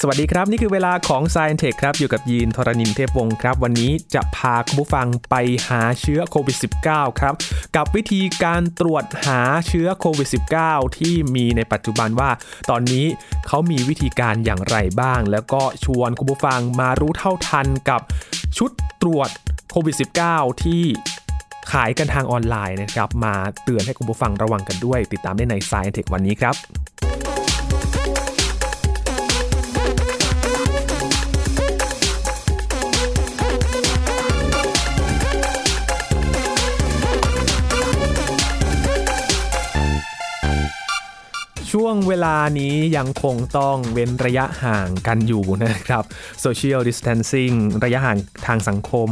สวัสดีครับ นี่คือเวลาของ s ซ i e n t e c h ครับ อยู่กับยีนทรณินเทพวงศ์ครับ วันนี้จะพาคุณผู้ฟังไปหาเชื้อโควิด -19 ครับ กับวิธีการตรวจหาเชื้อโควิด -19 ที่มีในปัจจุบันว่า ตอนนี้เขามีวิธีการอย่างไรบ้าง แล้วก็ชวนคุณผู้ฟังมารู้เท่าทันกับชุดตรวจโควิด -19 ที่ขายกันทางออนไลน์นะครับ มาเตือนให้คุณผู้ฟังระวังกันด้วย ติดตามได้ใน s ซ i e n t e c h วันนี้ครับ ช่วงเวลานี้ยังคงต้องเว้นระยะห่างกันอยู่นะครับ social distancing ระยะห่างทางสังคม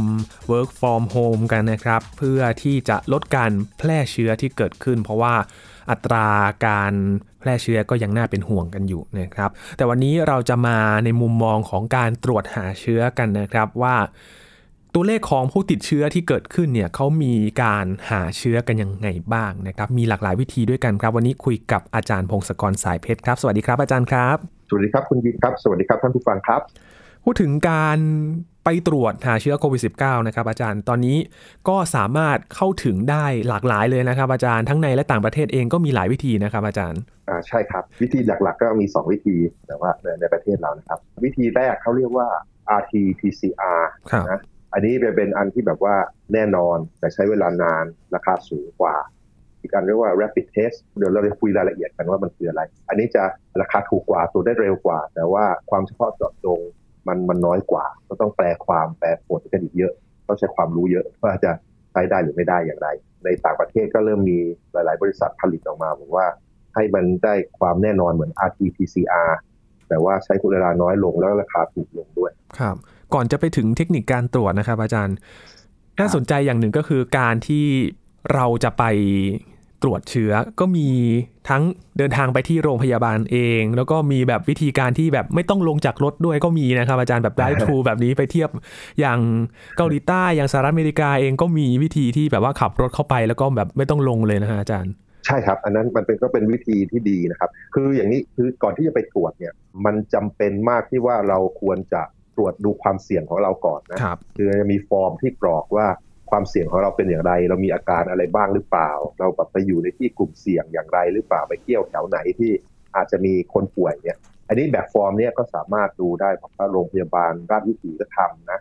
work from home กันนะครับ เพื่อที่จะลดการแพร่เชื้อที่เกิดขึ้น เพราะว่าอัตราการแพร่เชื้อก็ยังน่าเป็นห่วงกันอยู่นะครับ แต่วันนี้เราจะมาในมุมมองของการตรวจหาเชื้อกันนะครับว่า ตัวเลขของผู้ติดเชื้อที่เกิดขึ้นเนี่ยเขามีการหาเชื้อกันยังไงบ้างนะครับ มีหลากหลายวิธีด้วยกันครับ วันนี้คุยกับอาจารย์พงศกรสายเพชรครับ สวัสดีครับอาจารย์ครับ สวัสดีครับคุณยินครับ สวัสดีครับท่านผู้ฟังครับ พูดถึงการไปตรวจหาเชื้อโควิด -19 นะครับอาจารย์ตอนนี้ก็สามารถเข้าถึงได้หลากหลายเลยนะครับ อาจารย์ทั้งในและต่างประเทศเองก็มีหลายวิธีนะครับ อาจารย์อ่าใช่ครับ วิธีหลักๆ ก็มี 2 วิธีแต่ว่าในในประเทศเรานะครับ วิธีแรกเขาเรียกว่า RT-PCR ครับนะ อันนี้เป็นอันที่แบบว่าแน่นอนแต่ใช้เวลานานราคาสูงกว่า อีกอันเรียกว่า rapid test เดี๋ยวเราจะคุยรายละเอียดกันว่ามันคืออะไร อันนี้จะราคาถูกกว่าตรวจได้เร็วกว่า แต่ว่าความเฉพาะเจาะจงมันมันน้อยกว่า ก็ต้องแปลความแปลผลกันอีกเยอะต้องใช้ความรู้เยอะว่าจะใช้ได้หรือไม่ได้อย่างไร ในต่างประเทศก็เริ่มมีหลาย ๆ บริษัทผลิตออกมาบอกว่าให้มันได้ความแน่นอนเหมือน RT-PCR แต่ว่าใช้เวลาน้อยลงแล้วราคาถูกลงด้วย ครับ ก่อนจะไปถึงเทคนิคการตรวจนะครับ อาจารย์ น่าสนใจอย่างหนึ่งก็คือการที่เราจะไปตรวจเชื้อก็มีทั้งเดินทางไปที่โรงพยาบาลเอง แล้วก็มีแบบวิธีการที่แบบไม่ต้องลงจากรถด้วยก็มีนะครับ อาจารย์แบบ drive thru แบบนี้ไปเทียบอย่างเกาหลีใต้อย่างสหรัฐอเมริกาเองก็มีวิธีที่แบบว่าขับรถเข้าไปแล้วก็แบบไม่ต้องลงเลยนะฮะอาจารย์ ใช่ครับ อันนั้นมันเป็นก็เป็นวิธีที่ดีนะครับ คืออย่างนี้คือก่อนที่จะไปตรวจเนี่ย มันจำเป็นมากที่ว่าเราควรจะ ตรวจดูความเสี่ยงของเราก่อนนะครับคือจะมีฟอร์มที่กรอกว่าความเสี่ยงของเราเป็นอย่างไร เรามีอาการอะไรบ้างหรือเปล่า เราแบบไปอยู่ในที่กลุ่มเสี่ยงอย่างไรหรือเปล่าไปเที่ยวแถวไหนที่อาจจะมีคนป่วยเนี่ยอันนี้แบบฟอร์มเนี่ยก็สามารถดูได้เพราะว่าโรงพยาบาลราชวิถีก็ทำนะ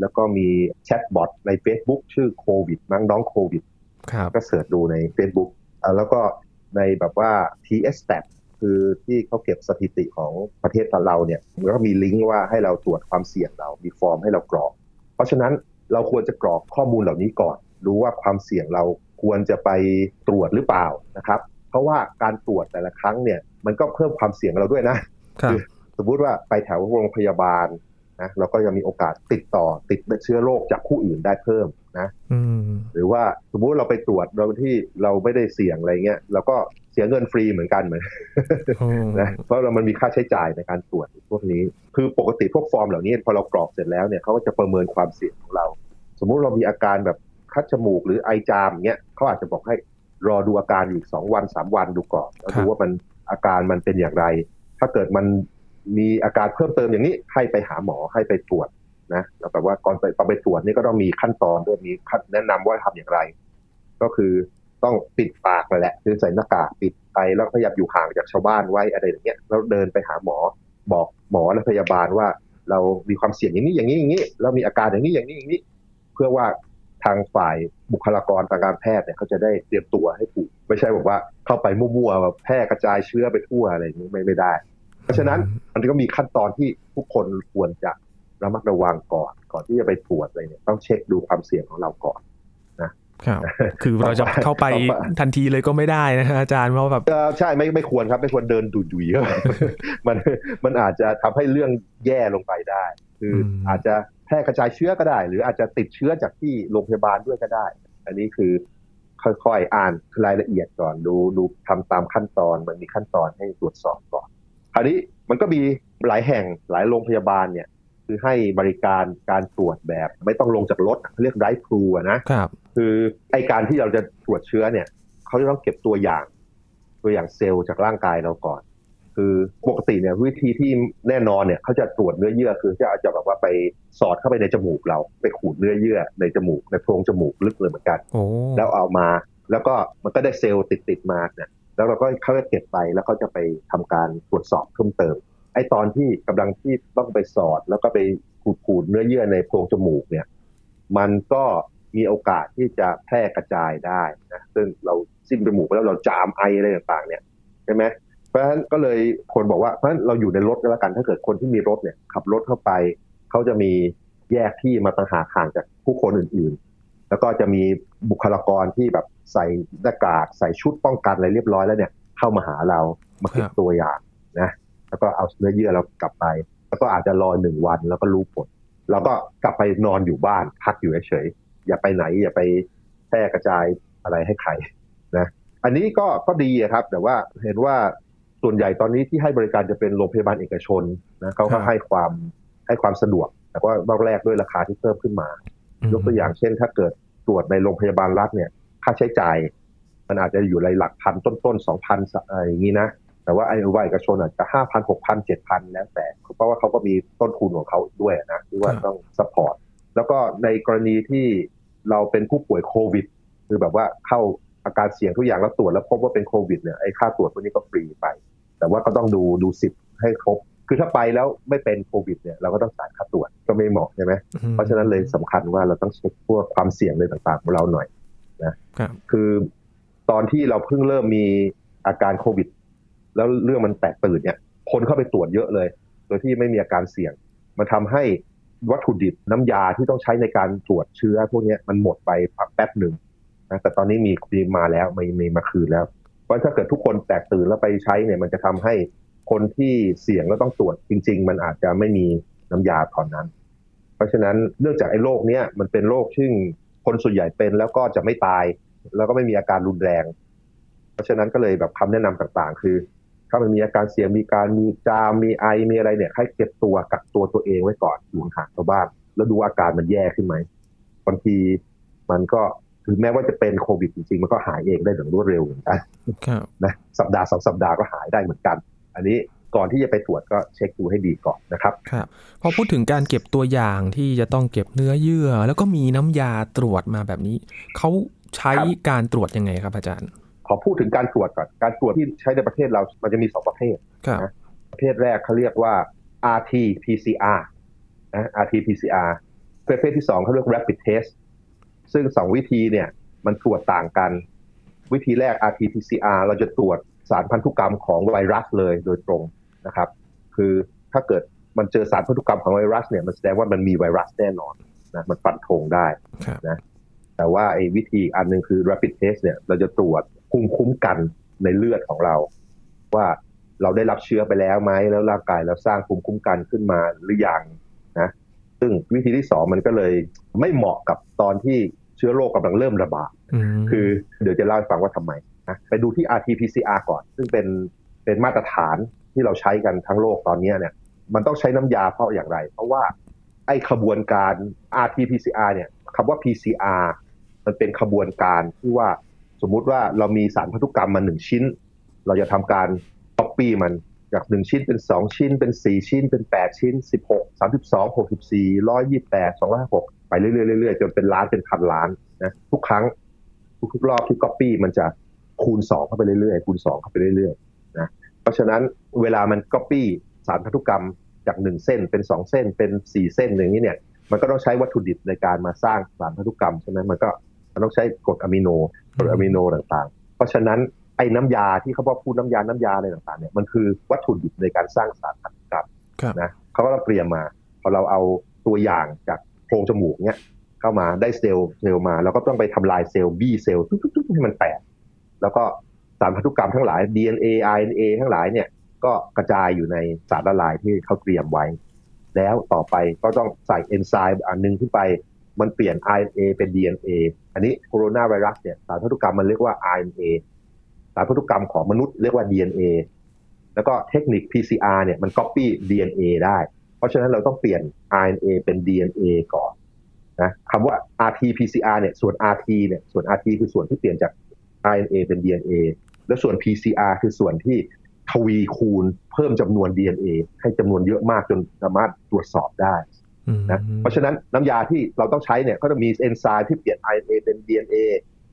แล้วก็มีแชทบอทใน Facebook ชื่อโควิดน้องน้องโควิดครับก็เสิร์ชดูใน Facebook อ่าแล้วก็ในแบบว่า TS Stat คือที่เขาเก็บสถิติของประเทศเราเนี่ยมันก็มีลิงก์ว่าให้เราตรวจความเสี่ยงเรา มีฟอร์มให้เรากรอก เพราะฉะนั้นเราควรจะกรอกข้อมูลเหล่านี้ก่อน รู้ว่าความเสี่ยงเราควรจะไปตรวจหรือเปล่านะครับ เพราะว่าการตรวจแต่ละครั้งเนี่ยมันก็เพิ่มความเสี่ยงเราด้วยนะครับสมมุติว่าไปแถวโรงพยาบาลนะเราก็ยังมีโอกาสติดต่อติดเชื้อโรคจากผู้อื่นได้เพิ่มนะอืมหรือว่าสมมุติเราไปตรวจโดยที่เราไม่ได้เสี่ยงอะไรเงี้ยเราก็เสียเงินฟรีเหมือนกันเหมือนนะเพราะเรามันมีค่าใช้จ่ายในการตรวจพวกนี้ คือปกติพวกฟอร์มเหล่านี้พอเรากรอกเสร็จแล้วเนี่ยเขาก็จะประเมินความเสี่ยงของเรา สมมุติเรามีอาการแบบคัดจมูกหรือไอจามเงี้ยเขาอาจจะบอกให้รอดูอาการอีกสองวันสามวันดูก่อนแล้วครัดูบว่ามันอาการมันเป็นอย่างไร ถ้าเกิดมันมีอาการเพิ่มเติมอย่างนี้ให้ไปหาหมอให้ไปตรวจนะแล้วแบบว่าก่อนไปตอนไปตรวจนี่ก็ต้องมีขั้นตอนด้วยมีขั้นแนะนำว่าทำอย่างไร ก็คือ ต้องปิดปากนั่นแหละคือใส่หน้ากากปิดไปแล้วพยายามอยู่ห่างจากชาวบ้านไว้อะไรอย่างเงี้ยแล้วเดินไปหาหมอบอกหมอและพยาบาลว่า เรามีความเสี่ยงอย่างนี้อย่างนี้อย่างนี้เรามีอาการอย่างนี้อย่างนี้อย่างนี้ เพื่อว่าทางฝ่ายบุคลากรทางการแพทย์เนี่ยเขาจะได้เตรียมตัวให้ถูก ไม่ใช่บอกว่าเข้าไปมั่วๆแบบแพร่กระจายเชื้อไปทั่วอะไรอย่างนี้ไม่ไม่ได้ เพราะฉะนั้นมันก็มีขั้นตอนที่ทุกคนควรจะระมัดระวังก่อน ก่อนที่จะไปตรวจอะไรเนี่ยต้องเช็คดูความเสี่ยงของเราก่อน ครับ คือเราจะเข้าไปต่อไปทันทีเลยก็ไม่ได้นะฮะอาจารย์เพราะแบบเอ่อใช่ไม่ไม่ควรครับไม่ควรเดินดุยๆเข้าไปมันมันอาจจะทำให้เรื่องแย่ลงไปได้ คืออมอาจจะแพร่กระจายเชื้อก็ได้ หรืออาจจะติดเชื้อจากที่โรงพยาบาลด้วยก็ได้ อันนี้คือค่อยๆอ่านรายละเอียดก่อนดูดูทำตามขั้นตอนมันมีขั้นตอนให้ตรวจสอบก่อนคราวนี้มันก็มีหลายแห่งหลายโรงพยาบาลเนี่ย คือให้บริการการตรวจแบบไม่ต้องลงจากรถเรียกไ i ฟ e ูนะครับคือไอการที่เราจะตรวจเชื้อเนี่ยเขาจะต้องเก็บตัวอย่าง ตัวอย่างเซลล์จากร่างกายเราก่อน คือปกติเนี่ยวิธีที่แน่นอนเนี่ยเขาจะตรวจเนื้อเยื่อคือจะอาจจะแบบว่าไปสอดเข้าไปในจมูกเรา ไปขูดเนื้อเยื่อในจมูกในโพรงจมูกลึกเลยเหมือนกันโอ้แล้วเอามา แล้วก็มันก็ได้เซลล์ติดติดๆมาเนี่ยแล้วเราก็เขาก็เก็บไปแล้วเขาจะไปทำการตรวจสอบเพิ่มเติม ไอ้ตอนที่กำลังที่ต้องไปสอด แล้วก็ไปขูดขูดเนื้อเยื่อในโพรงจมูกเนี่ย มันก็มีโอกาสที่จะแพร่กระจายได้นะซึ่งเราสิ้นจมูกไปแล้วเราจามไออะไรต่างๆ เนี่ยใช่ไหมเพราะฉะนั้นก็เลยคนบอกว่าเพราะฉะนั้นเราอยู่ในรถก็แล้วกันถ้าเกิดคนที่มีรถเนี่ยขับรถเข้าไปเขาจะมีแยกที่มาต่างหากห่างจากผู้คนอื่นๆ แล้วก็จะมีบุคลากรที่แบบใส่หน้ากากใส่ชุดป้องกันอะไรเรียบร้อยแล้วเนี่ย เข้ามาหาเรามาเก็บตัวอย่างนะ แล้วก็เอาเนื้อเยื่อเรากลับไป แล้วก็อาจจะรอหนึ่งวันแล้วก็รู้ผลเราก็กลับไปนอนอยู่บ้านพักอยู่เฉยๆอย่าไปไหน อย่าไปแพร่กระจายอะไรให้ใครนะอันนี้ก็ก็ดีอะครับ แต่ว่าเห็นว่าส่วนใหญ่ตอนนี้ที่ให้บริการจะเป็นโรงพยาบาลเอกชนนะเขาก็ให้ความให้ความสะดวก แต่ว่ารอบแรกด้วยราคาที่เพิ่มขึ้นมายกตัวอย่างเช่น ถ้าเกิดตรวจในโรงพยาบาลรัฐเนี่ย ค่าใช้จ่าย มันอาจจะอยู่ในหลักพันต้นๆสองพันอะไรอย่างนี้นะ แต่ว่าไอ้วัยเอกชนอาจจะห้าพันหกพันเจ็ดพันแล้วแต่ เพราะว่าเขาก็มีต้นทุนของเขาด้วยนะที่ว่าต้องสปอร์ตแล้วก็ในกรณีที่เราเป็นผู้ป่วยโควิด คือแบบว่าเข้าอาการเสี่ยงทุกอย่างแล้วตรวจแล้วพบว่าเป็นโควิดเนี่ยไอ้ค่าตรวจพวกนี้ก็ฟรีไป แต่ว่าก็ต้องดูดูสิทธิ์ให้ครบ คือถ้าไปแล้วไม่เป็นโควิดเนี่ยเราก็ต้องจ่ายค่าตรวจก็ไม่เหมาะใช่ไหมอืมเพราะฉะนั้นเลยสำคัญว่าเราต้องเช็คพวกความเสี่ยงเลยต่างๆของเราหน่อยครับคือตอนที่เราเพิ่งเริ่มมีอาการโควิด แล้วเรื่องมันแตกตื่นเนี่ยคนเข้าไปตรวจเยอะเลย โดยที่ไม่มีอาการเสี่ยง มันทำให้วัตถุดิบน้ำยาที่ต้องใช้ในการตรวจเชื้อพวกนี้มันหมดไปแป๊บหนึ่งนะแต่ตอนนี้มีมีมาแล้วมีมีมาคืนแล้ว เพราะถ้าเกิดทุกคนแตกตื่นแล้วไปใช้เนี่ยมันจะทำให้คนที่เสี่ยงแล้วต้องตรวจจริง ๆ มันอาจจะไม่มีน้ำยาตอนนั้น เพราะฉะนั้นเนื่องจากไอ้โรคเนี้ยมันเป็นโรคซึ่งคนส่วนใหญ่เป็นแล้วก็จะไม่ตาย แล้วก็ไม่มีอาการรุนแรง เพราะฉะนั้นก็เลยแบบคำแนะนำต่างๆ คือ ถ้ามันมีอาการเสี่ยงมีการมีจามมีไอมีอะไรเนี่ย ให้เก็บตัวกักตัวตัวเองไว้ก่อนอยู่ห่างๆชาวบ้านแล้วดูอาการมันแย่ขึ้นไหมบางทีมันก็ถึงแม้ว่าจะเป็นโควิดจริงๆ มันก็หายเองได้อย่างรวดเร็วเหมือนกันครับนะสัปดาห์สองสัปดาห์ก็หายได้เหมือนกัน อันนี้ก่อนที่จะไปตรวจก็เช็คดูให้ดีก่อนนะครับครับพอพูดถึงการเก็บตัวอย่างที่จะต้องเก็บเนื้อเยื่อ แล้วก็มีน้ำยาตรวจมาแบบนี้เขาใช้ครับการตรวจยังไงครับอาจารย์ ขอพูดถึงการตรวจก่อน การตรวจที่ใช้ในประเทศเรา มันจะมีสองประเภทครับนะประเภทแรกเขาเรียกว่า RT-PCR นะ RT-PCR ประเภทที่สองเขาเรียก Rapid Test ซึ่งสองวิธีเนี่ยมันตรวจต่างกัน วิธีแรก RT-PCR เราจะตรวจสารพันธุกรรมของไวรัสเลยโดยตรงนะครับ คือถ้าเกิดมันเจอสารพันธุกรรมของไวรัสเนี่ยมันแสดงว่ามันมีไวรัสแน่นอนนะมันฟันธงได้ครับแต่ว่าไอ้วิธีอันหนึ่งคือ rapid test เนี่ยเราจะตรวจ ภูมิคุ้มกันในเลือดของเรา ว่าเราได้รับเชื้อไปแล้วไหมแล้วร่างกายเราสร้างภูมิคุ้มกันขึ้นมาหรือยังนะซึ่งวิธีที่สองมันก็เลยไม่เหมาะกับตอนที่เชื้อโรคกำลังเริ่มระบาดอืมคือเดี๋ยวจะเล่าให้ฟังว่าทำไมนะไปดูที่ RT-PCR ก่อน ซึ่งเป็นเป็นมาตรฐานที่เราใช้กันทั้งโลกตอนนี้เนี่ย มันต้องใช้น้ำยาเพราะอย่างไร เพราะว่าไอ้ขบวนการ RT-PCR เนี่ยคำว่า PCR มันเป็นขบวนการที่ว่า สมมุติว่าเรามีสารพันธุกรรมมาหนึ่งชิ้น เราจะทำการ copy มันจากหนึ่งชิ้นเป็นสองชิ้น เป็นสี่ชิ้น เป็นแปดชิ้นสิบหกสามสิบสองหกสิบสี่ร้อยยี่แปดสองร้อยหกไปเรื่อยๆเรื่อยๆจนเป็นล้านเป็นพันล้านนะทุกครั้งทุกๆรอบที่ copy มันจะคูณสองเข้าไปเรื่อยๆคูณสองเข้าไปเรื่อยๆนะเพราะฉะนั้นเวลามัน copy สารพันธุกรรมจากหนึ่งเส้นเป็นสองเส้นเป็นสี่เส้นอย่างนี้เนี่ยมันก็ต้องใช้วัตถุดิบในการมาสร้างสารพันธุกรรมใช่ไหมมันก็ มันต้องใช้กรดอะมิโนกรดอะมิโนต่างๆ เพราะฉะนั้นไอ้น้ำยาที่เขาบอกพูดน้ำยาน้ำยาอะไรต่างๆเนี่ยมันคือวัตถุดิบในการสร้างสารพันธุกรรมครับนะเขาก็ต้องเตรียมมาพอเราเอาตัวอย่างจากโพรงจมูกเนี่ยเข้ามาได้เซลล์เซลล์มาเราก็ต้องไปทำลายเซลล์บีเซลล์ทุกๆๆให้มันแตกแล้วก็สารพันธุกรรมทั้งหลาย DNA RNA ทั้งหลายเนี่ยก็กระจายอยู่ในสารละลายที่เขาเตรียมไว้ แล้วต่อไปก็ต้องใส่เอนไซม์อันหนึงขึ้นไปมันเปลี่ยน RNA เป็น DNA อันนี้โคโรนาไวรัสเนี่ยสารพันธุกรรมมันเรียกว่า RNA สารพันธุกรรมของมนุษย์เรียกว่า DNA แล้วก็เทคนิค PCR เนี่ยมัน copy DNA ได้ เพราะฉะนั้นเราต้องเปลี่ยน RNA เป็น DNA ก่อนนะคำว่า RT-PCR เนี่ยส่วน RT เนี่ยส่วน RT คือส่วนที่เปลี่ยนจาก RNA เป็น DNA แล้วส่วน PCR คือส่วนที่ทวีคูณเพิ่มจำนวน DNA ให้จำนวนเยอะมากจนสามารถตรวจสอบได้ นะเพราะฉะนั้นน้ำยาที่เราต้องใช้เนี่ยก็จะมีเอนไซม์ที่เปลี่ยน RNA เป็น DNA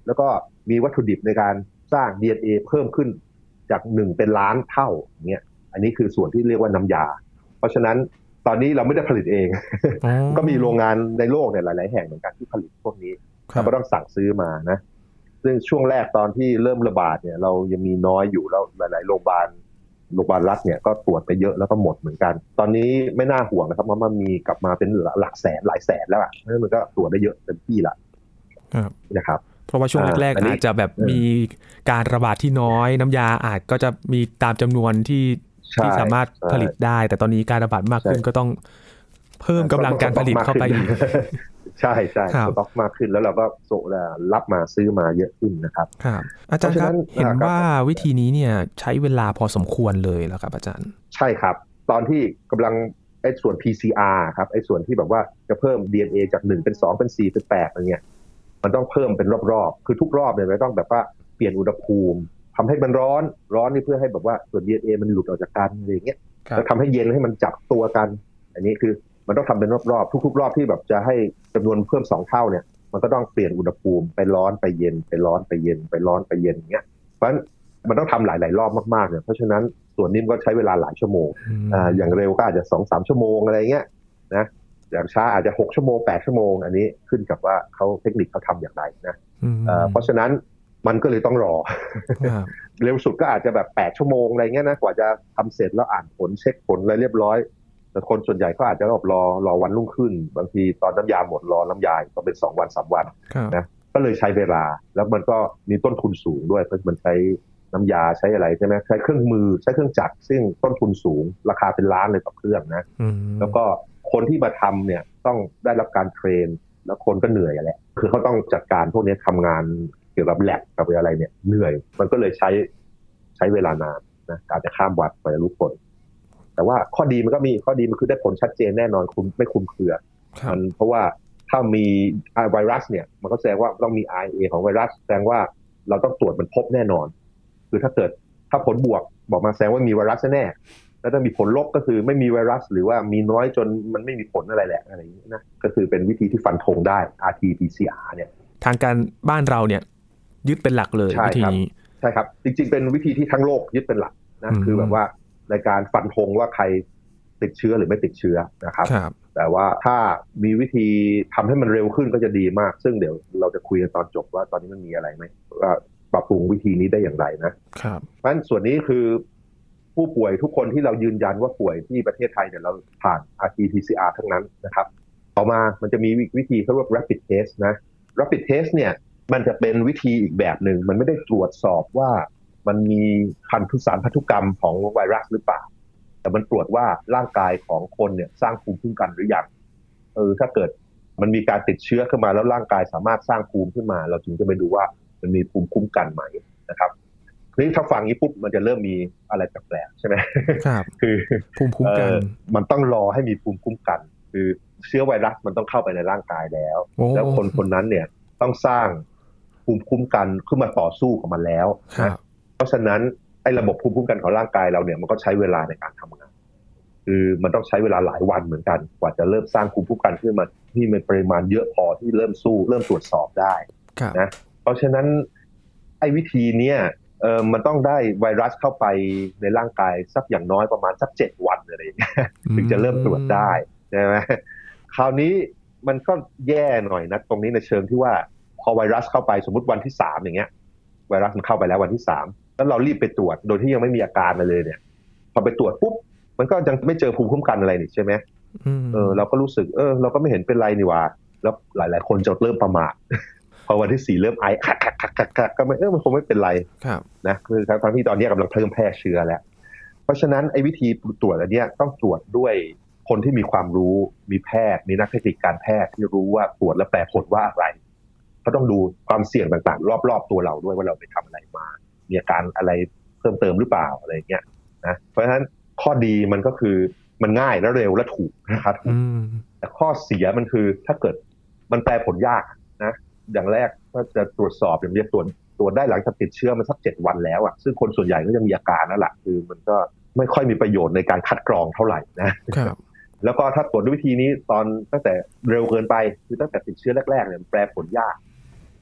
แล้วก็มีวัตถุดิบในการสร้าง DNA เพิ่มขึ้นจากหนึ่งเป็นล้านเท่าอย่างเงี้ยอันนี้คือส่วนที่เรียกว่าน้ำยา เพราะฉะนั้นตอนนี้เราไม่ได้ผลิตเองอ๋อก็มีโรงงานในโลกเนี่ยหลาย ๆ แห่งเหมือนกันที่ผลิตพวกนี้ครัเราบก็ต้องสั่งซื้อมานะ ซึ่งช่วงแรกตอนที่เริ่มระบาดเนี่ย เรายังมีน้อยอยู่แล้วหลาย ๆ โรงพยาบาล โรงพยาบาลรัฐเนี่ยก็ตรวจไปเยอะแล้วก็หมดเหมือนกัน ตอนนี้ไม่น่าห่วงนะครับเพราะมันมีกลับมาเป็นหลักแสนหลายแสนแล้วอะเพราะฉะนั้นมันก็ตรวจได้เยอะเต็มที่ละครับนะครับเพราะว่าช่วงอ่าแรกอันๆนี้อาจจะแบบเออมีการระบาดที่น้อย น้ำยาอาจก็จะมีตามจำนวนที่ใช่ที่สามารถใช่ผลิตได้ แต่ตอนนี้การระบาดมากขึ้นใช่ก็ต้องเพิ่มกำลังการผลิตเข้าไปอีก ใช่ใช่ครับสต็อกมากขึ้นแล้วเราก็โซรับมาซื้อมาเยอะขึ้นนะครับครับอาจารย์ครับเพราะฉะนั้นเห็นอ่าครับว่าวิธีนี้เนี่ยใช้เวลาพอสมควรเลยแล้วครับอาจารย์ ใช่ครับ ตอนที่กำลังไอ้ส่วน PCR ครับไอ้ส่วนที่แบบว่าจะเพิ่ม DNA จากหนึ่งเป็นสองเป็นสี่เป็นแปดอะไรเงี้ยมันต้องเพิ่มเป็นรอบๆ คือทุกรอบเนี่ยมันต้องแบบว่าเปลี่ยนอุณหภูมิทำให้มันร้อนร้อนนี่เพื่อให้แบบว่าส่วน DNA มันหลุดออกจากกันอะไรอย่างเงี้ยครับแล้วทำให้เย็นให้มันจับตัวกัน อันนี้คือ มันต้องทำเป็นรอบๆ ทุกๆ รอบที่แบบจะให้จำนวนเพิ่มสองเท่าเนี่ยมันก็ต้องเปลี่ยนอุณหภูมิไปร้อนไปเย็น ไปร้อนไปเย็น ไปร้อนไปเย็นอย่างเงี้ยเพราะฉะนั้นมันต้องทำหลาย ๆ รอบมากๆเนี่ยเพราะฉะนั้นส่วนนี้มันก็ใช้เวลาหลายชั่วโมงอ่าอย่างเร็วก็อาจจะสองสามชั่วโมงอะไรเงี้ยนะอย่างช้าอาจจะหกชั่วโมงแปดชั่วโมง อันนี้ขึ้นกับว่าเขาเทคนิคเขาทำอย่างไรนะอืมเอ่อเพราะฉะนั้นมันก็เลยต้องรอครับเร็วสุดก็อาจจะแบบแปดชั่วโมงอะไรเงี้ยนะกว่าจะทำเสร็จแล้วอ่านผลเช็คผลอะไรเรียบร้อย แต่คนส่วนใหญ่ก็อาจจะรอรอรอวันรุ่งขึ้น บางทีตอนน้ำยาหมดรอน้ำยาก็เป็นสองวันสามวันครับนะก็เลยใช้เวลาแล้วมันก็มีต้นทุนสูงด้วยเพราะมันใช้น้ำยาใช้อะไรใช่ไหมใช้เครื่องมือใช้เครื่องจักรซึ่งต้นทุนสูง ราคาเป็นล้านเลยต่อเครื่องนะอืมแล้วก็คนที่มาทำเนี่ยต้องได้รับการเทรน แล้วคนก็เหนื่อยอะแหละคือเขาต้องจัดการพวกนี้ทำงานเกี่ยวกับแลบกับอะไรเนี่ยเหนื่อย มันก็เลยใช้ใช้เวลานานนะการจะข้ามวัดไปรู้ผล แต่ว่าข้อดีมันก็มีข้อดีมันคือได้ผลชัดเจนแน่นอนคุณไม่คุมเครือครับมันเพราะว่าถ้ามีไวรัสเนี่ยมันก็แสดงว่าต้องมี RNA ของไวรัส แสดงว่าเราต้องตรวจมันพบแน่นอน คือถ้าเกิดถ้าผลบวกบอกมาแสดงว่ามีไวรัสแน่ๆแล้วถ้ามีผลลบก็คือไม่มีไวรัส หรือว่ามีน้อยจนมันไม่มีผลอะไรแหละอะไรอย่างนี้นะก็คือเป็นวิธีที่ฟันธงได้ RT-PCR เนี่ย ทางการบ้านเราเนี่ย ยึดเป็นหลักเลยใช่วิธีครับนี้ใช่ครับ จริงๆ เป็นวิธีที่ทั้งโลกยึดเป็นหลักนะอืมคือแบบว่า ในการฟันธงว่าใครติดเชื้อหรือไม่ติดเชื้อนะครับครับแต่ว่าถ้ามีวิธีทำให้มันเร็วขึ้นก็จะดีมาก ซึ่งเดี๋ยวเราจะคุยกันตอนจบว่าตอนนี้มันมีอะไรไหมว่าปรับปรุงวิธีนี้ได้อย่างไรนะครับเพราะฉะนั้นส่วนนี้คือผู้ป่วยทุกคนที่เรายืนยันว่าป่วยที่ประเทศไทยเนี่ยเราผ่าน RT-PCR ทั้งนั้นนะครับ ต่อมามันจะมีวิธีเขาเรียกว่า rapid test นะ rapid test เนี่ยมันจะเป็นวิธีอีกแบบหนึ่ง มันไม่ได้ตรวจสอบว่า มันมีพันธุสารพันธุกรรมของไวรัสหรือเปล่า แต่มันตรวจว่าร่างกายของคนเนี่ยสร้างภูมิคุ้มกันหรือยังเออถ้าเกิดมันมีการติดเชื้อขึ้นมาแล้วร่างกายสามารถสร้างภูมิขึ้นมา เราจึงจะไปดูว่ามันมีภูมิคุ้มกันไหมนะครับทีนี้ถ้าฟังนี้ปุ๊บมันจะเริ่มมีอะไรแปลกๆใช่ไหมครับคือภูมิคุ้มกันเอ่อมันต้องรอให้มีภูมิคุ้มกัน คือเชื้อไวรัสมันต้องเข้าไปในร่างกายแล้วโอ้แล้วคนคนนั้นเนี่ยต้องสร้างภูมิคุ้มกันขึ้นมาต่อสู้กับมันแล้วครันะบ เพราะฉะนั้นไอ้ระบบภูมิคุ้มกันของร่างกายเราเนี่ยมันก็ใช้เวลาในการทำงาน คือมันต้องใช้เวลาหลายวันเหมือนกัน กว่าจะเริ่มสร้างภูมิคุ้มกันขึ้นมาที่มีปริมาณเยอะพอที่เริ่มสู้ เริ่มตรวจสอบได้ครับนะเพราะฉะนั้นไอ้วิธีเนี้ยเออมันต้องได้ไวรัสเข้าไปในร่างกายสักอย่างน้อยประมาณสักเจ็ดวันอะไรอย่างเงี้ยถึงจะเริ่มตรวจได้ใช่ไหมคราวนี้มันก็แย่หน่อยนะตรงนี้ในเชิงที่ว่า พอไวรัสเข้าไปสมมติวันที่สามอย่างเงี้ย ไวรัสมันเข้าไปแล้ววันที่สาม แล้วเรารีบไปตรวจโดยที่ยังไม่มีอาการอะไรเลยเนี่ย พอไปตรวจปุ๊บมันก็ยังไม่เจอภูมิคุ้มกันอะไรนี่ใช่ไหมมเออเราก็รู้สึกเออ เราก็ไม่เห็นเป็นไรนี่หว่า แล้วหลาย ๆ คนจะเริ่มประมาทพอวันที่สี่เริ่มไอคักคักคักคักคักก็ไม่เออมันคงไม่เป็นไรครับนะคือทั้งที่ตอนนี้กำลังเพิ่มแพร่เชื้อแล้ว เพราะฉะนั้นไอ้วิธีตรวจอันเนี้ยต้องตรวจด้วยคนที่มีความรู้มีแพทย์ มีนักเทคนิคการแพทย์ที่รู้ว่าตรวจแล้วแปลผลว่าอะไรก็ต้องดูความเสี่ยงต่างๆ รอบๆตัวเราด้วยว่าเราไปทำอะไรมา มีอาการอะไรเพิ่มเติมหรือเปล่าอะไรอย่างเงี้ยนะเพราะฉะนั้นข้อดีมันก็คือมันง่ายและเร็วและถูกนะครับอืมแต่ข้อเสียมันคือถ้าเกิดมันแปลผลยากนะ อย่างแรกก็จะตรวจสอบอย่างเรียกตรวจตตรวจได้หลังจากติดเชื้อมาสักเจ็ดวันแล้วอะซึ่งคนส่วนใหญ่ก็ยังมีอาการนั่นแหละคือมันก็ไม่ค่อยมีประโยชน์ในการคัดกรองเท่าไหร่นะครับแล้วก็ถ้าตรวจด้วยวิธีนี้ตอนตั้งแต่เร็วเกินไปคือตั้งแต่ติดเชื้อแรกๆเนี่ยแปลผลยาก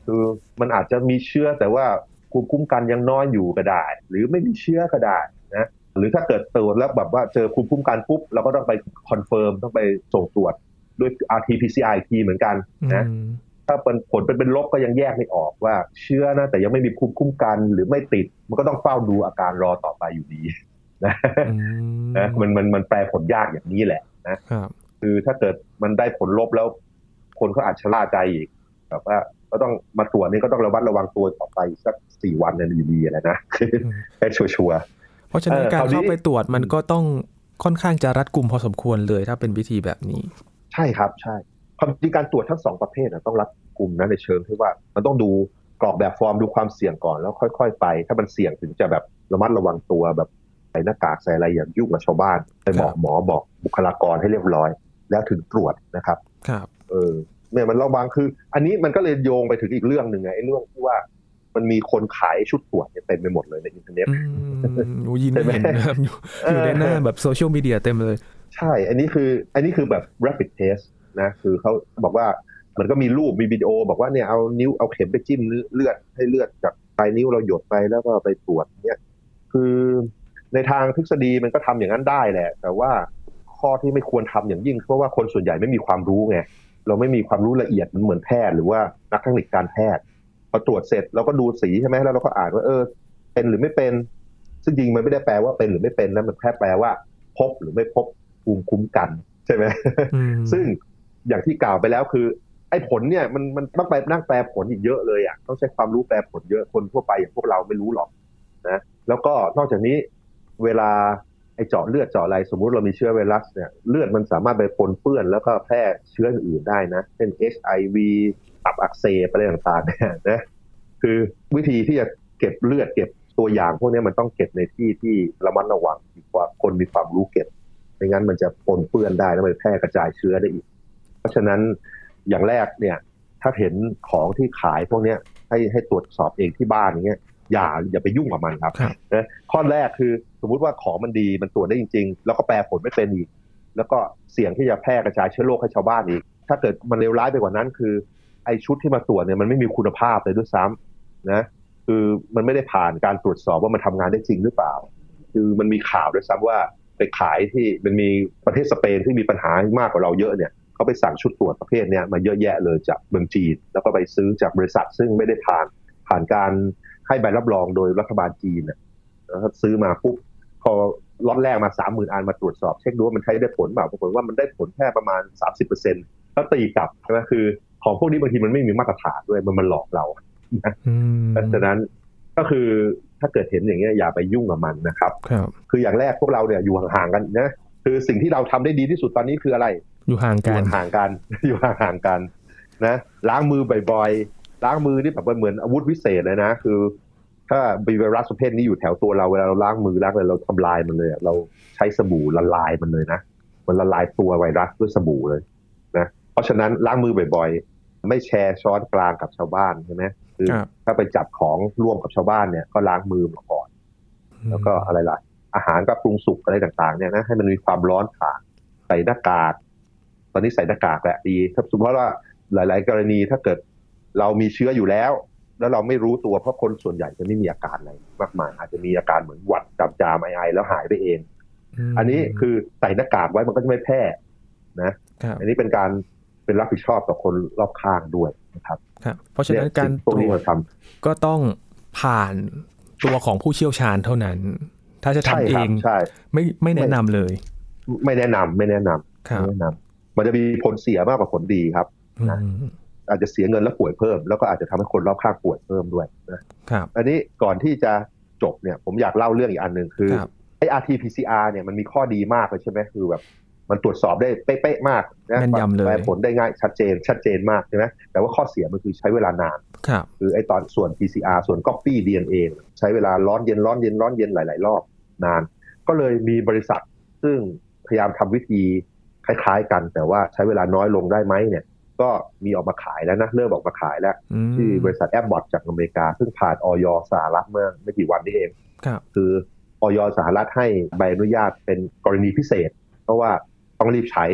คือมันอาจจะมีเชื้อแต่ว่า ภูมิคุ้มกันยังน้อยอยู่ก็ได้ หรือไม่มีเชื้อก็ได้นะหรือถ้าเกิดตรวจแล้วแบบว่าเจอภูมิคุ้มกันปุ๊บเราก็ต้องไป confirm ต้องไปส่งตรวจด้วย RT-PCR อีกทีเหมือนกันนะถ้าเป็นผลเป็นเป็นลบก็ยังแยกไม่ออกว่า เชื้อนะแต่ยังไม่มีภูมิคุ้มกันหรือไม่ติด มันก็ต้องเฝ้าดูอาการรอต่อไปอยู่ดีนะนะมันมันมันแปลผลยากอย่างนี้แหละนะครับคือถ้าเกิดมันได้ผลลบแล้ว คนก็อาจชะล่าใจอีกแบบว่า ก็ต้องมาตรวจนี่ก็ต้องระวัดระวังตัวต่อไปสักสี่วันในอยู่ดีอะไรนะให้ชัวร์เพราะฉะนั้นการเข้าไปตรวจมันก็ต้องค่อนข้างจะรัดกุมพอสมควรเลยถ้าเป็นวิธีแบบนี้ ใช่ครับใช่ความจริงการตรวจทั้งสองประเภทต้องรัดกลุ่มนะในเชิงที่ว่า มันต้องดูกรอกแบบฟอร์มดูความเสี่ยงก่อนแล้วค่อย ๆ ไป ถ้ามันเสี่ยงถึงจะแบบระมัดระวังตัวแบบใส่หน้ากากใส่อะไรอย่างยุ่งกับชาวบ้านไปบอกหมอบอกบุคลากรให้เรียบร้อย แล้วถึงตรวจนะครับ ครับ เออ เนี่ยมันระวังคือ อันนี้มันก็เลยโยงไปถึงอีกเรื่องหนึ่งไงไอ้เรื่องที่ว่ามันมีคนขายชุดตรวจเต็มไปหมดเลยในอินเทอร์เน็ตยินเห็นนะครับอยู่ในหน้าแบบโซเชียลมีเดียเต็มเลย ใช่ อันนี้คือ อันนี้คือแบบ rapid test นะ คือเขาบอกว่ามันก็มีรูปมีวิดีโอ บอกว่าเนี่ยเอานิ้วเอาเข็มไปจิ้มเลือดให้เลือดจากปลายนิ้วเราหยดไปแล้วก็ไปตรวจเนี่ยคือในทางทฤษฎีมันก็ทำอย่างนั้นได้แหละ แต่ว่าข้อที่ไม่ควรทำอย่างยิ่งเพราะว่าคนส่วนใหญ่ไม่มีความรู้ไง เราไม่มีความรู้ละเอียดมันเหมือนแพทย์หรือว่านักเทคนิคการแพทย์พอตรวจเสร็จเราก็ดูสีใช่ไหมแล้วเราก็อ่านว่าเออ เป็นหรือไม่เป็น ซึ่งจริงมันไม่ได้แปลว่าเป็นหรือไม่เป็นนะมันแค่แปลว่า พบหรือไม่พบภูมิคุ้มกัน ใช่ไหมซึ่งอย่างที่กล่าวไปแล้วคือ ไอ้ผลเนี่ยมันมันต้องไปนั่งแปลผลอีกเยอะเลยอะต้องใช้ความรู้แปลผลเยอะคนทั่วไปอย่างพวกเราไม่รู้หรอกนะ แล้วก็นอกจากนี้เวลาไอ้ เจาะเลือดเจาะอะไรสมมุติเรามีเชื้อไวรัสเนี่ยเลือดมันสามารถไปปนเปื้อนแล้วก็แพร่เชื้ออื่นได้นะเช่น HIV ตับอักเสบอะไรต่างๆเนี่ยนะคือวิธีที่จะเก็บเลือดเก็บตัวอย่างพวกนี้มันต้องเก็บในที่ที่ระมัดระวังดีกว่าคนมีความรู้เก็บไม่งั้นมันจะปนเปื้อนได้แล้วมันแพร่กระจายเชื้อได้อีก เพราะฉะนั้นอย่างแรกเนี่ยถ้าเห็นของที่ขายพวกนี้ให้ให้ตรวจสอบเองที่บ้านอย่างเงี้ย อย่าอย่าไปยุ่งกับมันครับนะข้อแรกคือสมมุติว่าของมันดีมันตรวจได้จริง ๆ แล้วก็แปลผลไม่เป็นอีก แล้วก็เสี่ยงที่จะแพร่กระจายเชื้อโรคให้ชาวบ้านอีก ถ้าเกิดมันเลวร้ายไปกว่านั้น คือไอชุดที่มาตรวจเนี่ยมันไม่มีคุณภาพเลยด้วยซ้ำนะคือมันไม่ได้ผ่านการตรวจสอบว่ามันทำงานได้จริงหรือเปล่า คือมันมีข่าวด้วยซ้ำว่าไปขายที่มันมีประเทศสเปนที่มีปัญหามากกว่าเราเยอะเนี่ยเขาไปสั่งชุดตรวจประเภทเนี้ยมาเยอะแยะเลยจากเมืองจีน แล้วก็ไปซื้อจากบริษัทซึ่งไม่ได้ผ่านผ่านการ ให้ใบรับรองโดยรัฐบาลจีนนะครับซื้อมาปุ๊บพอล็อตแรกมาสามหมื่นอันมาตรวจสอบเช็คดูว่ามันใช้ได้ผลเปล่าปรากฏว่ามันได้ผลแค่ประมาณสามสิบเปอร์เซ็นต์แล้วตีกลับใช่ไหมคือ ของพวกนี้บางทีมันไม่มีมาตรฐานด้วยมันมันหลอกเราดังนั้นก็คือถ้าเกิดเห็นอย่างเงี้ยอย่าไปยุ่งกับมันนะครับ คืออย่างแรกพวกเราเนี่ยอยู่ห่างๆกันนะคือสิ่งที่เราทำได้ดีที่สุดตอนนี้คืออะไร อยู่ห่างกันห่างกัน อยู่ห่างกันนะล้างมือบ่อยๆ ล้างมือนี่แบบเหมือนอาวุธวิเศษเลยนะ คือ ถ้ามีไวรัสประเภทนี้อยู่แถวตัวเราเวลาเราล้างมือล้างอะไรเราทำลายมันเลยเราใช้สบู่ละลายมันเลยนะมันละลายตัวไวรัสด้วยสบู่เลยนะเพราะฉะนั้นล้างมือบ่อยๆ ไม่แชร์ช้อนกลางกับชาวบ้านใช่ไหมคือถ้าไปจับของร่วมกับชาวบ้านเนี่ยก็ล้างมือมาก่อน แล้วก็อะไรล่ะอาหารก็ปรุงสุกอะไรต่างๆเนี่ยนะให้มันมีความร้อนผ่านใส่หน้ากาก ตอนนี้ใส่หน้ากากแหละดีถ้าสมมติว่าหลาย ๆ กรณีถ้าเกิด เรามีเชื้ออยู่แล้ว แล้วเราไม่รู้ตัวเพราะคนส่วนใหญ่จะไม่มีอาการอะไรมากมายอาจจะมีอาการเหมือนหวัดจามจามไอไอแล้วหายไปเอง อันนี้คือใส่หน้ากากไว้มันก็จะไม่แพร่นะอันนี้เป็นการเป็นรับผิดชอบต่อคนรอบข้างด้วยนะครับครับเพราะฉะนั้นการตรวจก็ต้องผ่านตัวของผู้เชี่ยวชาญเท่านั้น ถ้าจะทำเองไม่ไม่แนะนำเลย ไม่แนะนำไม่แนะนำไม่แนะนำมันจะมีผลเสียมากกว่าผลดีครับ อาจจะเสียเงินแล้วป่วยเพิ่ม แล้วก็อาจจะทำให้คนรอบข้างป่วยเพิ่มด้วยนะครับอันนี้ก่อนที่จะจบเนี่ยผมอยากเล่าเรื่องอีกอันหนึ่งคือไอ้ RT-PCR เนี่ยมันมีข้อดีมากเลยใช่ไหมคือแบบมันตรวจสอบได้เป๊ะๆมากนะแม่นยำเลยผลได้ง่ายชัดเจน ชัดเจนมากใช่ไหมแต่ว่าข้อเสียมันคือใช้เวลานานครับคือไอ้ตอนส่วน PCR ส่วน copy DNA ใช้เวลาร้อนเย็นร้อนเย็นร้อนเย็นหลาย ๆ รอบนาน ก็เลยมีบริษัท ซึ่งพยายามทำวิธีคล้าย ๆ กัน แต่ว่าใช้เวลาน้อยลงได้ไหมเนี่ย ก็มีออกมาขายแล้วนะ เริ่มออกมาขายแล้วอืมที่บริษัทแอปบอทจากอเมริกาซึ่งผ่านออยสหรัฐเมื่อไม่กี่วันนี้เองครับคือออยสหรัฐให้ใบอนุญาตเป็นกรณีพิเศษ เพราะว่าต้องรีบใช้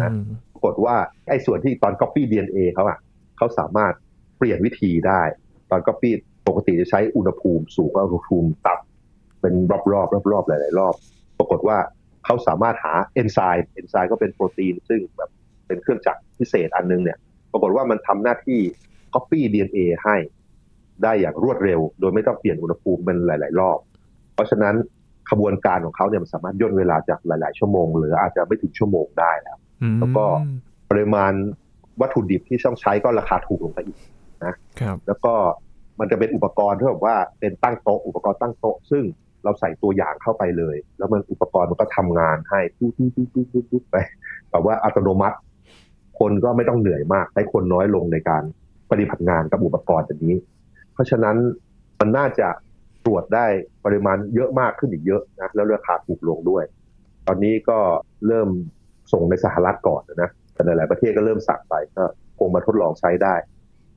นะอืมปรากฏว่าไอ้ส่วนที่ตอน Copy DNA เขาอะเขาสามารถเปลี่ยนวิธีได้ ตอน Copy ปกติจะใช้อุณหภูมิสูงกว่าอุณหภูมิต่ำเป็นรอบๆรอบๆหลาย ๆ รอบ ปรากฏว่าเขาสามารถหาเอนไซม์เอนไซม์ก็เป็นโปรตีนซึ่งแบบ เป็นเครื่องจักรพิเศษอันนึงเนี่ย ปรากฏว่ามันทำหน้าที่ Copy DNA ให้ได้อย่างรวดเร็ว โดยไม่ต้องเปลี่ยนอุณหภูมิเป็นหลาย ๆ รอบ เพราะฉะนั้นขบวนการของเขาเนี่ยมันสามารถย่นเวลาจากหลาย ๆ ชั่วโมง หรืออาจจะไม่ถึงชั่วโมงได้แล้วอืมแล้วก็ปริมาณวัตถุดิบที่ต้องใช้ก็ราคาถูกลงไปอีกครับแล้วก็มันจะเป็นอุปกรณ์ที่แบบว่าเป็นตั้งโต๊ะอุปกรณ์ตั้งโต๊ะ ซึ่งเราใส่ตัวอย่างเข้าไปเลย แล้วมันอุปกรณ์มันก็ทำงานให้ปุ๊บปุ๊บปุ๊บปุ๊บปุ๊บปุ๊บไปแบบว่าอัตโนมัติ คนก็ไม่ต้องเหนื่อยมากใช้คนน้อยลงในการปฏิบัติงานกับอุปกรณ์แบบนี้ เพราะฉะนั้นมันน่าจะตรวจได้ปริมาณเยอะมากขึ้นอีกเยอะนะแล้วราคาถูกลงด้วย ตอนนี้ก็เริ่มส่งในสหรัฐก่อนนะแต่หลายประเทศก็เริ่มสั่งไปก็คงมาทดลองใช้ได้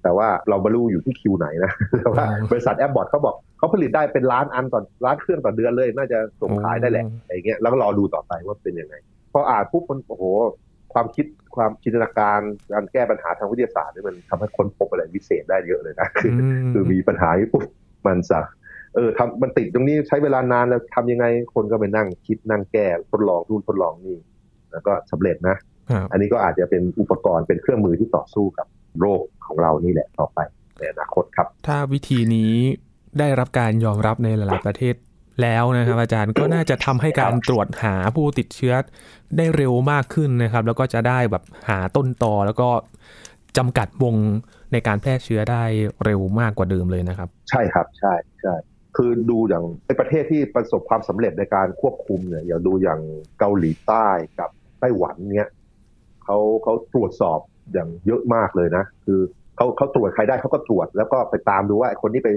แต่ว่าเราไม่รู้อยู่ที่คิวไหนนะแต่ว่าบริษัทแอปบอทเขาบอกเขาผลิตได้เป็นล้านอันต่อล้านเครื่องต่อเดือนเลย น่าจะส่งขายได้แหละอ้อะไรเงี้ยแล้วก็รอดูต่อไปว่าเป็นยังไงพออ่านปุ๊บมันโอ้โห ความคิดความจินตนาการการแก้ปัญหาทางวิทยาศาสตร์นี่มันทำให้ค้นพบอะไรวิเศษได้เยอะเลยนะคือมคือมีปัญหาที่ปุ๊บมันจะเออทำมันติดตรงนี้ใช้เวลานานแล้วทำยังไงคนก็ไปนั่งคิดนั่งแก้ทดลองนู่นทดลองนี่แล้วก็สำเร็จนะครับอันนี้ก็อาจจะเป็นอุปกรณ์เป็นเครื่องมือที่ต่อสู้กับโรคของเรานี่แหละต่อไปในอนาคตครับ ถ้าวิธีนี้ได้รับการยอมรับในหลาย ๆ ประเทศ แล้วนะครับ อาจารย์ก็น่าจะทำให้การตรวจหาผู้ติดเชื้อได้เร็วมากขึ้นนะครับ แล้วก็จะได้แบบหาต้นตอแล้วก็จำกัดวงในการแพร่เชื้อได้เร็วมากกว่าเดิมเลยนะครับ ใช่ครับใช่ใช่คือดูอย่างในประเทศที่ประสบความสำเร็จในการควบคุมเนี่ยอย่างดูอย่างเกาหลีใต้กับไต้หวันเนี่ยเขาเขาตรวจสอบอย่างเยอะมากเลยนะ คือเขาเขาตรวจใครได้เขาก็ตรวจแล้วก็ไปตามดูว่าไอ้คนที่ไป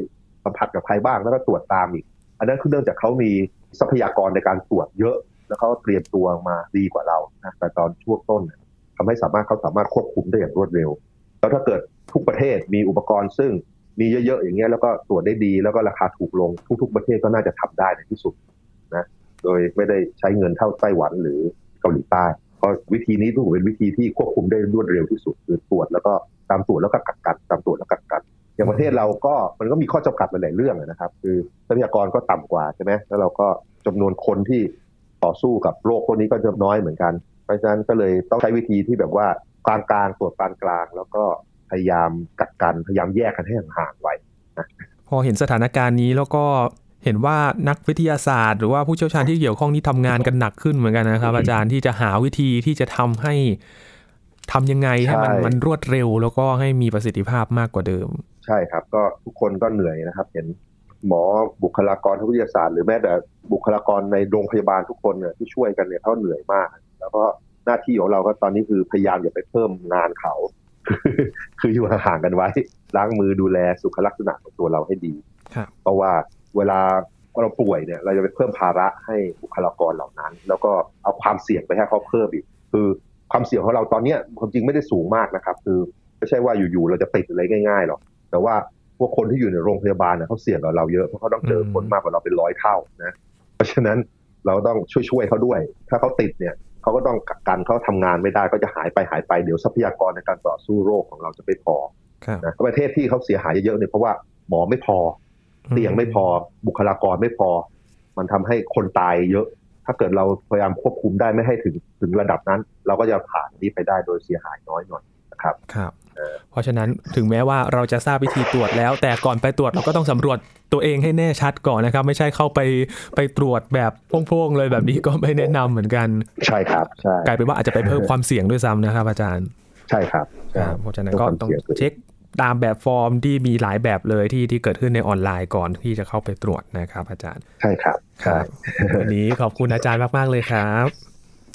สัมผัสกับใครบ้างแล้วก็ตรวจตามอีก อันนั้นคือเนื่องจากเขามีทรัพยากรในการตรวจเยอะ แล้วเขาเตรียมตัวมาดีกว่าเรานะแต่ตอนช่วงต้นเนี่ยทำให้สามารถเขาสามารถควบคุมได้อย่างรวดเร็ว แล้วถ้าเกิดทุกประเทศมีอุปกรณ์ซึ่งมีเยอะๆอย่างเงี้ยแล้วก็ตรวจได้ดีแล้วก็ราคาถูกลงทุกๆประเทศก็น่าจะทำได้ในที่สุดนะโดยไม่ได้ใช้เงินเท่าไต้หวันหรือเกาหลีใต้เพราะวิธีนี้ถือเป็นวิธีที่ควบคุมได้รวดเร็วที่สุดคือตรวจแล้วก็ตามตรวจแล้วก็กักกันตามตรวจแล้วกักกัน อย่างประเทศเราก็มันก็มีข้อจำกัดหลายๆเรื่องนะครับ คือทรัพยากรก็ต่ำกว่าใช่ไหมแล้วเราก็จำนวนคนที่ต่อสู้กับโรคพวกนี้ก็จะน้อยเหมือนกัน เพราะฉะนั้นก็เลยต้องใช้วิธีที่แบบว่ากลางๆตรวจปานกลาง แล้วก็พยายามกักกันพยายามแยกกันให้ห่างๆไว้พอเห็นสถานการณ์นี้แล้วก็เห็นว่านักวิทยาศาสตร์ หรือว่าผู้เชี่ยวชาญที่เกี่ยวข้องนี่ทำงานกันหนักขึ้นเหมือนกันนะครับ อาจารย์ที่จะหาวิธีที่จะทำให้ทำยังไงให้มันใช่มันรวดเร็ว แล้วก็ให้มีประสิทธิภาพมากกว่าเดิม ใช่ครับ ก็ทุกคนก็เหนื่อยนะครับ เห็นหมอบุคลากรทางวิทยาศาสตร์หรือแม้แต่บุคลากรในโรงพยาบาลทุกคนเนี่ยที่ช่วยกันเนี่ยเขาเหนื่อยมาก แล้วก็หน้าที่ของเราก็ตอนนี้คือพยายามอย่าไปเพิ่มงานเขา คืออยู่ห่างๆกันไว้ ล้างมือดูแลสุขลักษณะของตัวเราให้ดีครับเพราะว่าเวลาเราป่วยเนี่ย เราจะไปเพิ่มภาระให้บุคลากรเหล่านั้น แล้วก็เอาความเสี่ยงไปให้เขาเพิ่มอีก คือความเสี่ยงของเราตอนเนี้ยความจริงไม่ได้สูงมากนะครับ คือไม่ใช่ว่าอยู่ๆเราจะติดอะไรง่ายๆหรอก แต่ว่าพวกคนที่อยู่ในโรงพยาบาลเนี่ยเขาเสี่ยงกว่าเราเยอะเพราะเขาต้องเจอคนมากกว่าเราเป็นร้อยเท่านะเพราะฉะนั้นเราต้องช่วยๆเขาด้วย ถ้าเขาติดเนี่ยเขาก็ต้องกักกันเขาทำงานไม่ได้ก็จะหายไปหายไปเดี๋ยวทรัพยากรในการต่อสู้โรคของเราจะไม่พอครับนะประเทศที่เขาเสียหายเยอะๆเนี่ยเพราะว่าหมอไม่พอ เตียงไม่พอ บุคลากรไม่พอ มันทำให้คนตายเยอะ ถ้าเกิดเราพยายามควบคุมได้ไม่ให้ถึงถึงระดับนั้น เราก็จะผ่านนี้ไปได้โดยเสียหายน้อยหน่อยนะครับครับ เพราะฉะนั้นถึงแม้ว่าเราจะทราบวิธีตรวจแล้ว แต่ก่อนไปตรวจเราก็ต้องสำรวจตัวเองให้แน่ชัดก่อนนะครับ ไม่ใช่เข้าไปไปตรวจแบบโพ่งๆเลยแบบนี้ก็ไม่แนะนำเหมือนกัน ใช่ครับใช่กลายเป็นว่าอาจจะไปเพิ่มความเสี่ยงด้วยซ้ำนะครับ อาจารย์ ใช่ครับคใช่รับเพราะฉะนั้นก็ต้องเพิ่มความเสี่ยงเช็คตามแบบฟอร์มที่มีหลายแบบเลยที่ที่เกิดขึ้นในออนไลน์ก่อนที่จะเข้าไปตรวจนะครับ อาจารย์ ใช่ครับครับวันนี้ขอบคุณอาจารย์มาก ๆ เลยครับ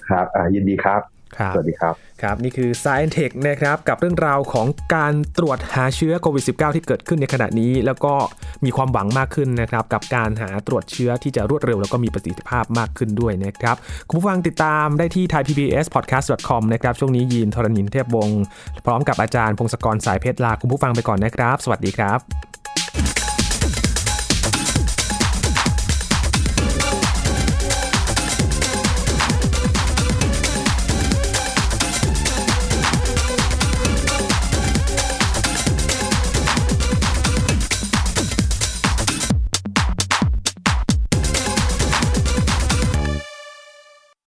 ครับอ่ายินดีครับครับ สวัสดีครับ ครับ นี่คือ Science Tech นะครับ กับเรื่องราวของการตรวจหาเชื้อโควิด -19 ที่เกิดขึ้นในขณะนี้ แล้วก็มีความหวังมากขึ้นนะครับ กับการหาตรวจเชื้อที่จะรวดเร็ว แล้วก็มีประสิทธิภาพมากขึ้นด้วยนะครับ คุณผู้ฟังติดตามได้ที่ thaipbspodcast.com นะครับ ช่วงนี้ยีนทรณินเทพวงศ์พร้อมกับอาจารย์พงศกรสายเพชรลาคุณผู้ฟังไปก่อนนะครับ สวัสดีครับ